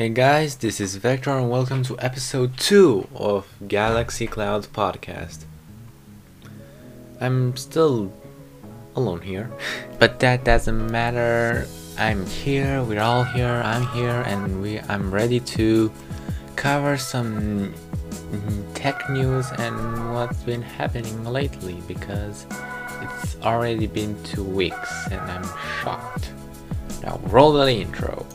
Hey guys, this is Vector and welcome to episode 2 of Galaxy Cloud Podcast. I'm still alone here, but that doesn't matter. I'm here, we're all here, I'm here, and we I'm ready to cover some tech news and what's been happening lately because it's already been two weeks and I'm shocked. Now roll the intro.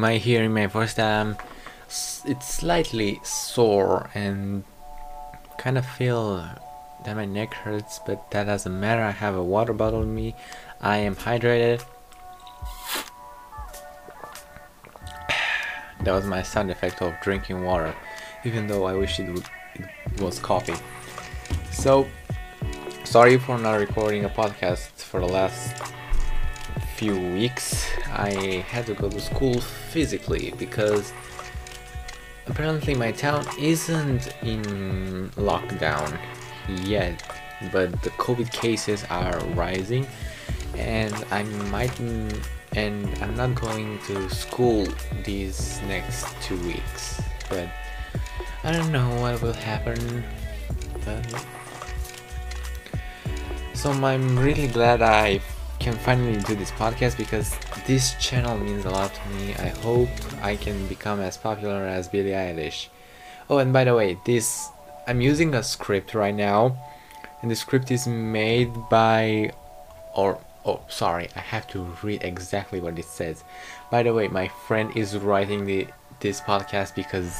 Might hear in my voice that um, it's slightly sore and kind of feel that my neck hurts, but that doesn't matter. I have a water bottle with me. I am hydrated. that was my sound effect of drinking water, even though I wish it, it was coffee. So, sorry for not recording a podcast for the last few weeks. I had to go to school physically because apparently my town isn't in lockdown yet, but the COVID cases are rising, and I might and I'm not going to school these next two weeks. But I don't know what will happen. But so I'm really glad I can finally do this podcast because this channel means a lot to me. I hope I can become as popular as Billie Eilish. Oh, and by the way, this I'm using a script right now, and the script is made by, or oh, sorry, I have to read exactly what it says. By the way, my friend is writing the this podcast because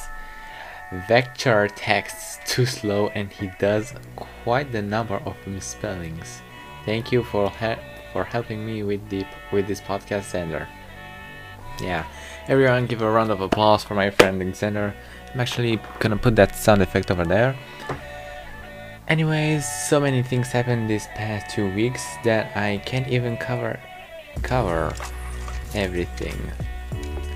Vector texts too slow and he does quite the number of misspellings. Thank you for for helping me with the with this podcast, Xander. Yeah, everyone, give a round of applause for my friend Xander. I'm actually gonna put that sound effect over there. Anyways, so many things happened this past two weeks that I can't even cover cover everything.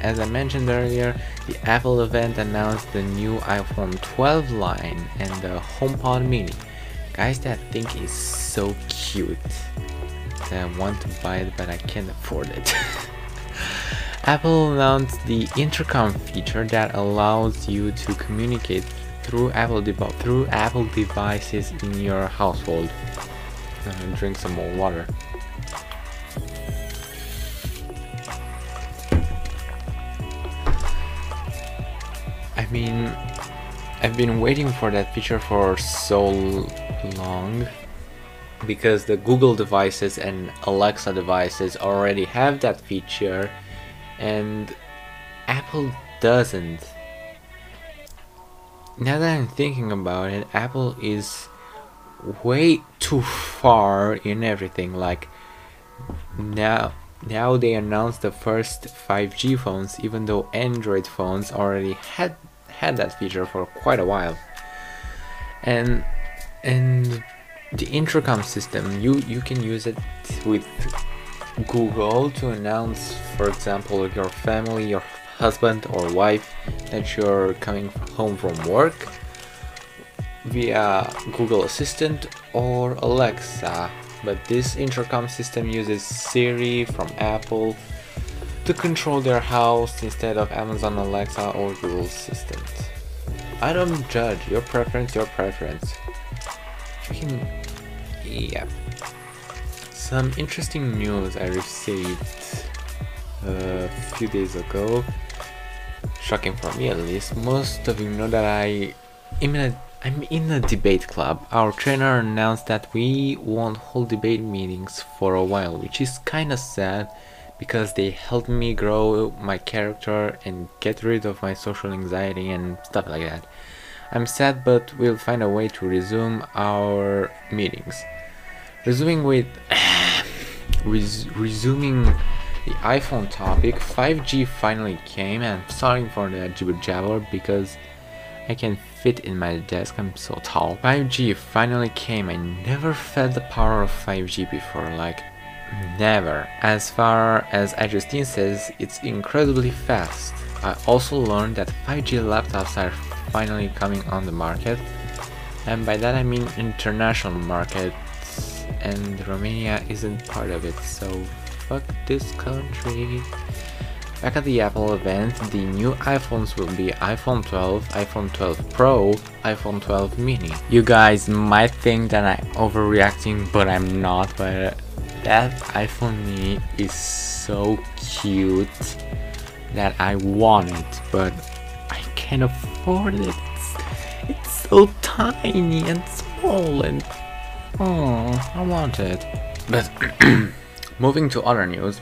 As I mentioned earlier, the Apple event announced the new iPhone 12 line and the HomePod Mini. Guys, that thing is so cute. I want to buy it, but I can't afford it. Apple announced the intercom feature that allows you to communicate through Apple through Apple devices in your household. drink some more water. I mean, I've been waiting for that feature for so long because the Google devices and Alexa devices already have that feature and Apple doesn't. Now that I'm thinking about it, Apple is way too far in everything like now now they announced the first 5G phones even though Android phones already had had that feature for quite a while. And and the intercom system you you can use it with google to announce for example your family your husband or wife that you're coming home from work via google assistant or alexa. But this intercom system uses siri from apple to control their house instead of amazon alexa or google assistant. I don't judge. Your preference your preference. Freaking yeah. Some interesting news I received a few days ago. Shocking for me at least. Most of you know that I am in a, I'm in a debate club. Our trainer announced that we won't hold debate meetings for a while which is kinda sad because they helped me grow my character and get rid of my social anxiety and stuff like that. I'm sad but we'll find a way to resume our meetings resuming with res resuming the iPhone topic 5G finally came and sorry for the jibber jabber because I can fit in my desk I'm so tall. 5G finally came I never felt the power of 5G before like never. As far as iJustine says it's incredibly fast. I also learned that 5G laptops are finally coming on the market, and by that I mean international markets, and Romania isn't part of it, so fuck this country. Back at the Apple event, the new iPhones will be iPhone 12, iPhone 12 Pro, iPhone 12 mini. You guys might think that I'm overreacting, but I'm not, but that iPhone mini is so cute that I want it, but I can't afford it. It's, it's so tiny and small and oh, I want it. But moving to other news,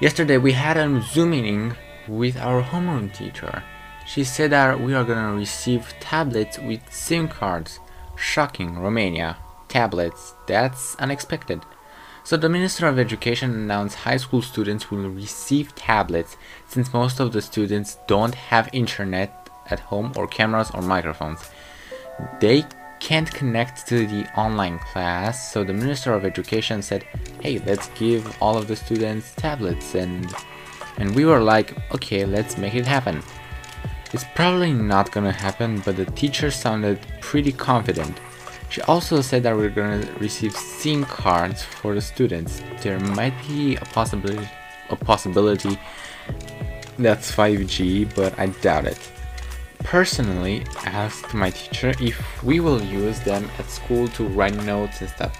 yesterday we had a Zoom meeting with our homeroom teacher. She said that we are gonna receive tablets with SIM cards. Shocking, Romania. Tablets. That's unexpected. So the Minister of Education announced high school students will receive tablets since most of the students don't have internet at home or cameras or microphones. They can't connect to the online class, so the Minister of Education said, "Hey, let's give all of the students tablets." And and we were like, "Okay, let's make it happen." It's probably not gonna happen, but the teacher sounded pretty confident. She also said that we're gonna receive SIM cards for the students. There might be a possibility a possibility that's 5G, but I doubt it. Personally, asked my teacher if we will use them at school to write notes and stuff.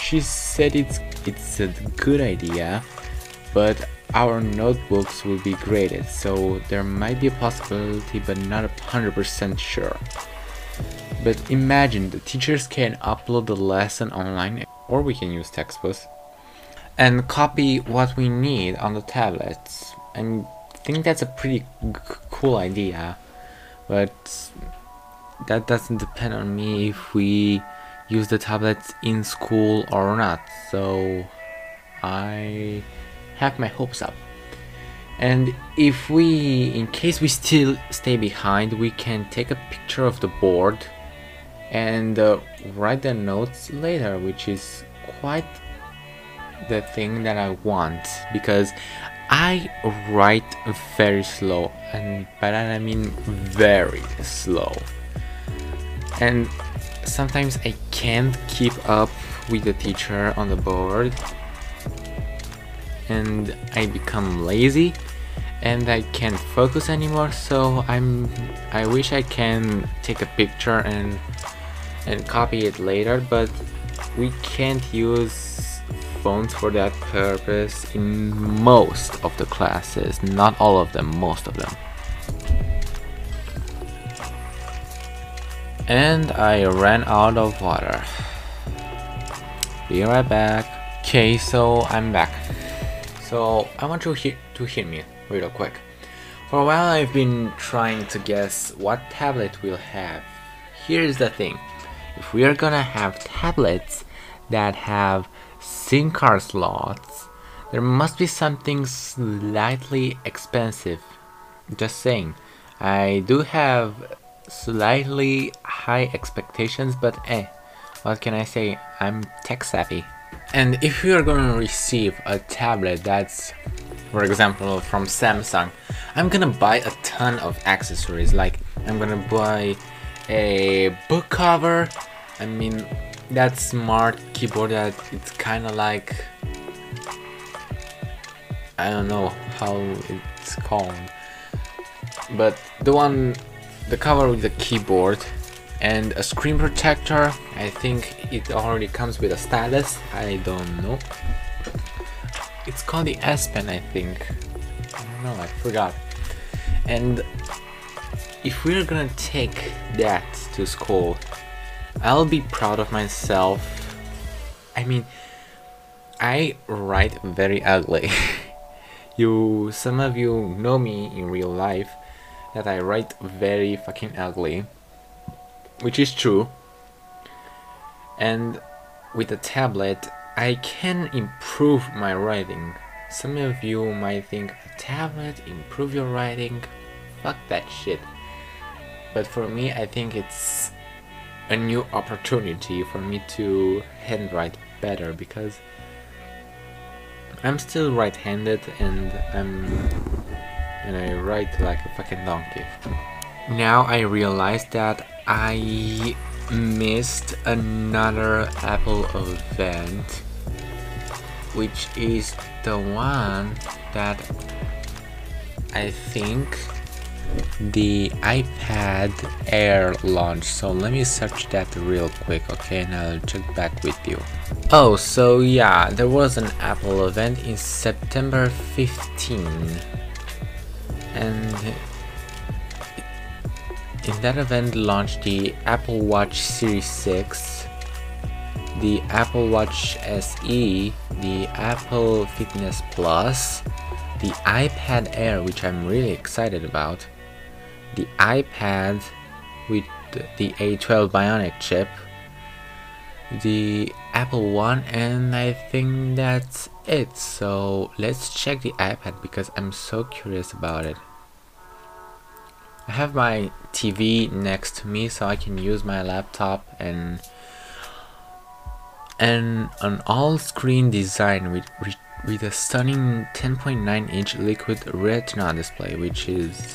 She said it's it's a good idea, but our notebooks will be graded, so there might be a possibility, but not a hundred percent sure. But imagine the teachers can upload the lesson online or we can use textbooks and copy what we need on the tablets. And I think that's a pretty cool idea. But that doesn't depend on me if we use the tablets in school or not. So I have my hopes up. And if we, in case we still stay behind, we can take a picture of the board and uh, write the notes later which is quite the thing that I want because I write very slow and by that I mean very slow. And sometimes I can't keep up with the teacher on the board and I become lazy and I can't focus anymore so I'm I wish I can take a picture and and copy it later but we can't use phones for that purpose in most of the classes not all of them most of them. And I ran out of water. Be right back. Okay so I'm back. So I want you to hear me real quick. For a while I've been trying to guess what tablet we'll have. Here's the thing. If we are gonna have tablets that have SIM card slots, there must be something slightly expensive. Just saying. I do have slightly high expectations, but eh, what can I say? I'm tech savvy. And if you are gonna receive a tablet that's, for example, from Samsung, I'm gonna buy a ton of accessories. Like, I'm gonna buy a book cover. I mean, that smart keyboard that it's kind of like I don't know how it's called, but the one, the cover with the keyboard and a screen protector. I think it already comes with a stylus. I don't know. It's called the S Pen, I think. I don't know. I forgot. And if we're gonna take that to school, I'll be proud of myself. I mean, I write very ugly. you, some of you know me in real life that I write very fucking ugly, which is true. And with a tablet, I can improve my writing. Some of you might think a tablet improve your writing. Fuck that shit. But for me, I think it's a new opportunity for me to handwrite better because I'm still right-handed and I'm and I write like a fucking donkey. Now I realize that I missed another Apple event, which is the one that I think the iPad Air launch. So let me search that real quick, okay, and I'll check back with you. Oh, so yeah, there was an Apple event in September 15, and in that event launched the Apple Watch Series 6, the Apple Watch SE, the Apple Fitness Plus, the iPad Air, which I'm really excited about, the iPad with the A12 Bionic chip, the Apple One, and I think that's it. So let's check the iPad because I'm so curious about it. I have my TV next to me so I can use my laptop and and an all-screen design with with a stunning 10.9 inch liquid retina display which is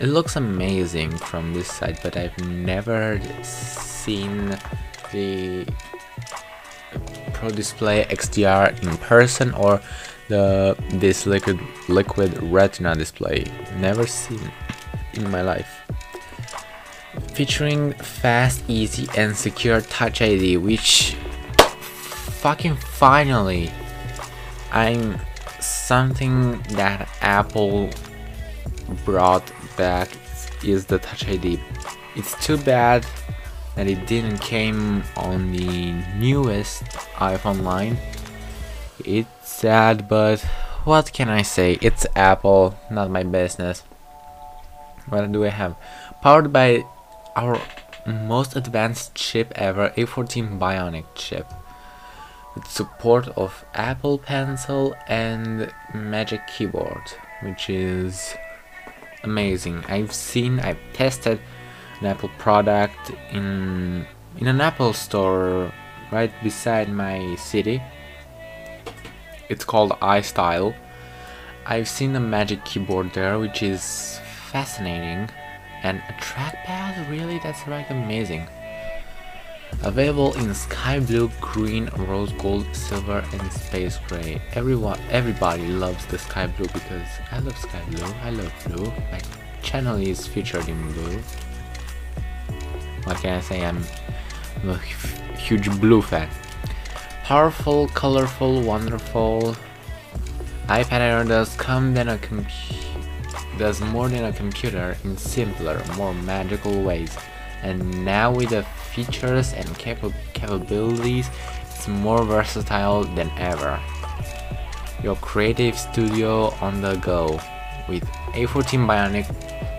it looks amazing from this side but I've never seen the Pro Display XDR in person or the this liquid liquid retina display. Never seen in my life. Featuring fast easy and secure touch ID which fucking finally I'm something that Apple brought back is the touch ID it's too bad that it didn't came on the newest iPhone line it's sad but what can I say it's Apple not my business what do I have? Powered by our most advanced chip ever, A14 Bionic chip. With support of Apple Pencil and Magic Keyboard, which is amazing. I've seen, I've tested an Apple product in in an Apple store right beside my city. It's called iStyle. I've seen the Magic Keyboard there, which is fascinating. And a trackpad? Really? That's like amazing. Available in sky blue, green, rose gold, silver, and space gray. Everyone, everybody loves the sky blue because I love sky blue. I love blue. My channel is featured in blue. What can I say? I'm a huge blue fan. Powerful, colorful, wonderful. iPad Air does come then a does more than a computer in simpler, more magical ways. And now with the features and capa capabilities, it's more versatile than ever. Your creative studio on the go. With A14 Bionic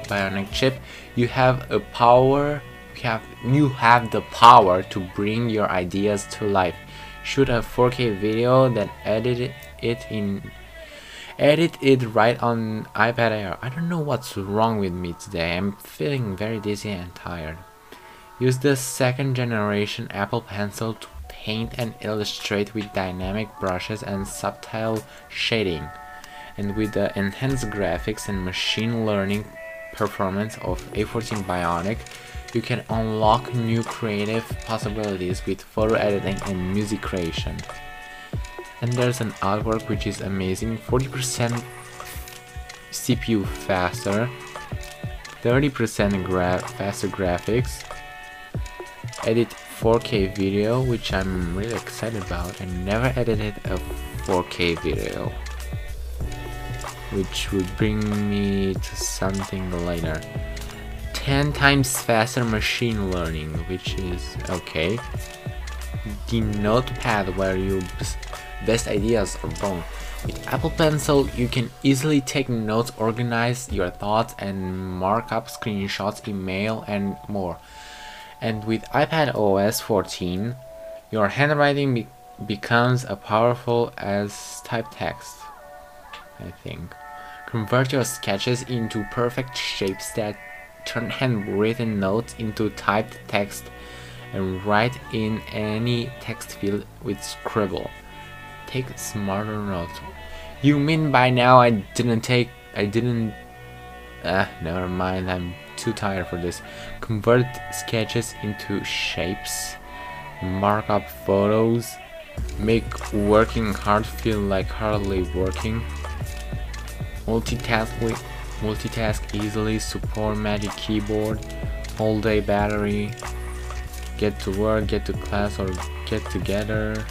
Bionic chip, you have a power you have you have the power to bring your ideas to life. Shoot a 4K video, then edit it in edit it right on iPad Air. I don't know what's wrong with me today. I'm feeling very dizzy and tired. Use the second generation Apple Pencil to paint and illustrate with dynamic brushes and subtle shading. And with the enhanced graphics and machine learning performance of A14 Bionic, you can unlock new creative possibilities with photo editing and music creation and there's an artwork which is amazing 40% CPU faster 30% gra faster graphics edit 4k video which I'm really excited about I never edited a 4k video which would bring me to something later 10 times faster machine learning which is okay the notepad where you best ideas are born. With Apple Pencil, you can easily take notes, organize your thoughts, and mark up screenshots, email, and more. And with iPad OS 14, your handwriting be becomes as powerful as typed text, I think. Convert your sketches into perfect shapes that turn handwritten notes into typed text and write in any text field with Scribble take smarter notes. You mean by now I didn't take I didn't ah never mind I'm too tired for this. Convert sketches into shapes mark up photos make working hard feel like hardly working. Multitask multitask easily support magic keyboard all day battery get to work get to class or get together.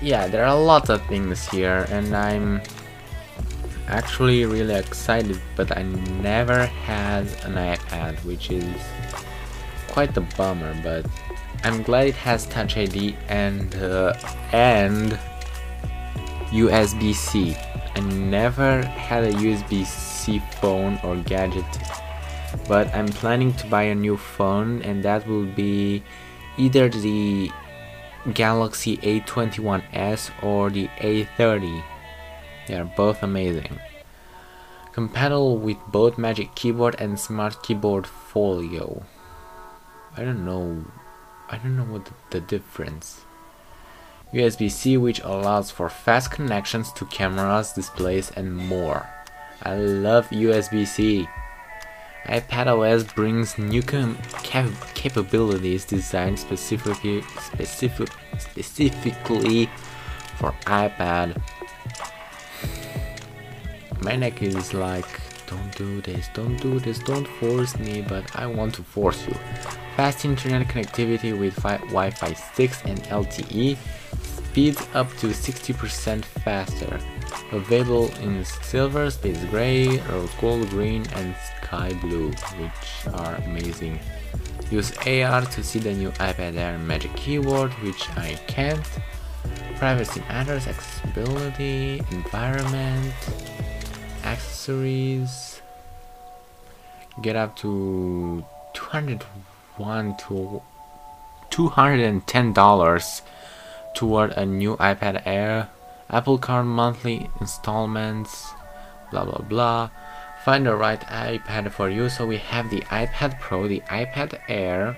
Yeah there are a lot of things here and I'm actually really excited but I never had an iPad which is quite a bummer but I'm glad it has Touch ID and uh, and USB-C I never had a USB-C phone or gadget but I'm planning to buy a new phone and that will be either the Galaxy A21s or the A30 they are both amazing compatible with both Magic Keyboard and Smart Keyboard Folio I don't know I don't know what the, the difference USB-C which allows for fast connections to cameras, displays and more. I love USB-C. iPad OS brings new cap capabilities designed specifically, specific, specifically for iPad. My neck is like, don't do this, don't do this, don't force me, but I want to force you. Fast internet connectivity with Wi-Fi 6 and LTE speeds up to 60% faster. Available in silver, space gray, or gold, green and sky blue, which are amazing. Use AR to see the new iPad Air Magic Keyboard, which I can't. Privacy matters, accessibility, environment, accessories. Get up to 201 to 210 dollars toward a new iPad Air, Apple Card monthly installments, blah blah blah. Find the right iPad for you. So we have the iPad Pro, the iPad Air,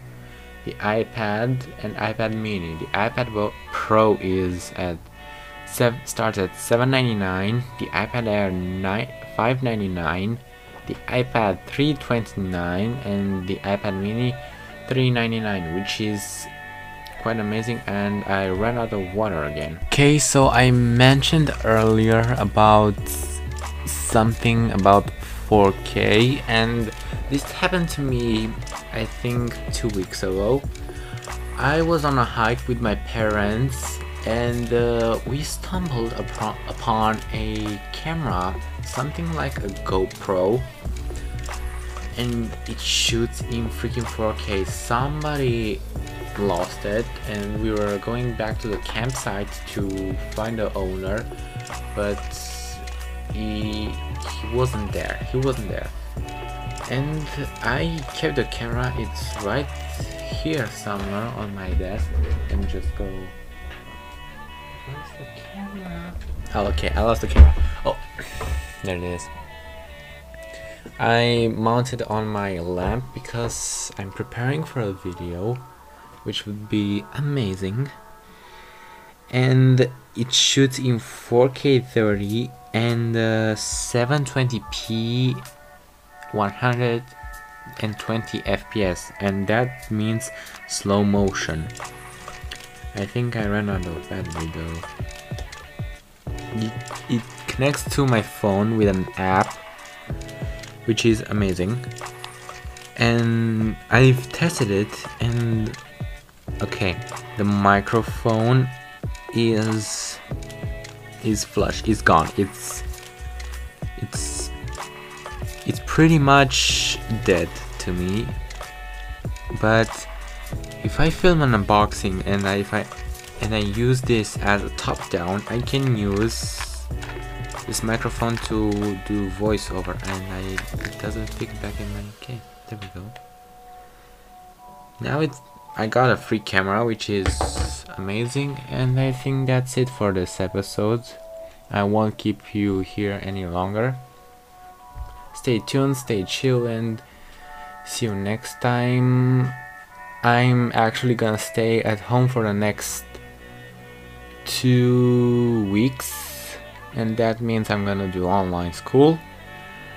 the iPad, and iPad Mini. The iPad Pro is at sev starts at 7.99. The iPad Air 5.99. The iPad 3.29 and the iPad Mini 3.99, which is quite amazing and I ran out of water again. Okay, so I mentioned earlier about something about 4K and this happened to me I think two weeks ago. I was on a hike with my parents and uh, we stumbled upon a camera, something like a GoPro. And it shoots in freaking 4K. Somebody lost it and we were going back to the campsite to find the owner but he he wasn't there. He wasn't there. And I kept the camera. It's right here somewhere on my desk. And just go oh okay I lost the camera. Oh there it is. I mounted on my lamp because I'm preparing for a video which would be amazing. And it shoots in 4k 30 and uh, 720p 120 fps and that means slow motion I think I ran out of battery though it, it connects to my phone with an app which is amazing. And I've tested it and okay the microphone is is flush is gone. It's it's it's pretty much dead to me. But if I film an unboxing and I, if I and I use this as a top down I can use this microphone to do voiceover and I it doesn't pick back in my okay there we go now it's I got a free camera which is amazing and I think that's it for this episode. I won't keep you here any longer. Stay tuned, stay chill and see you next time. I'm actually gonna stay at home for the next two weeks and that means I'm gonna do online school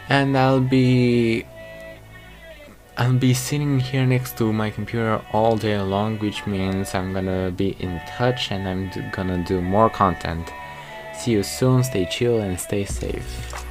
and I'll be I'll be sitting here next to my computer all day long which means I'm gonna be in touch and I'm gonna do more content. See you soon, stay chill and stay safe.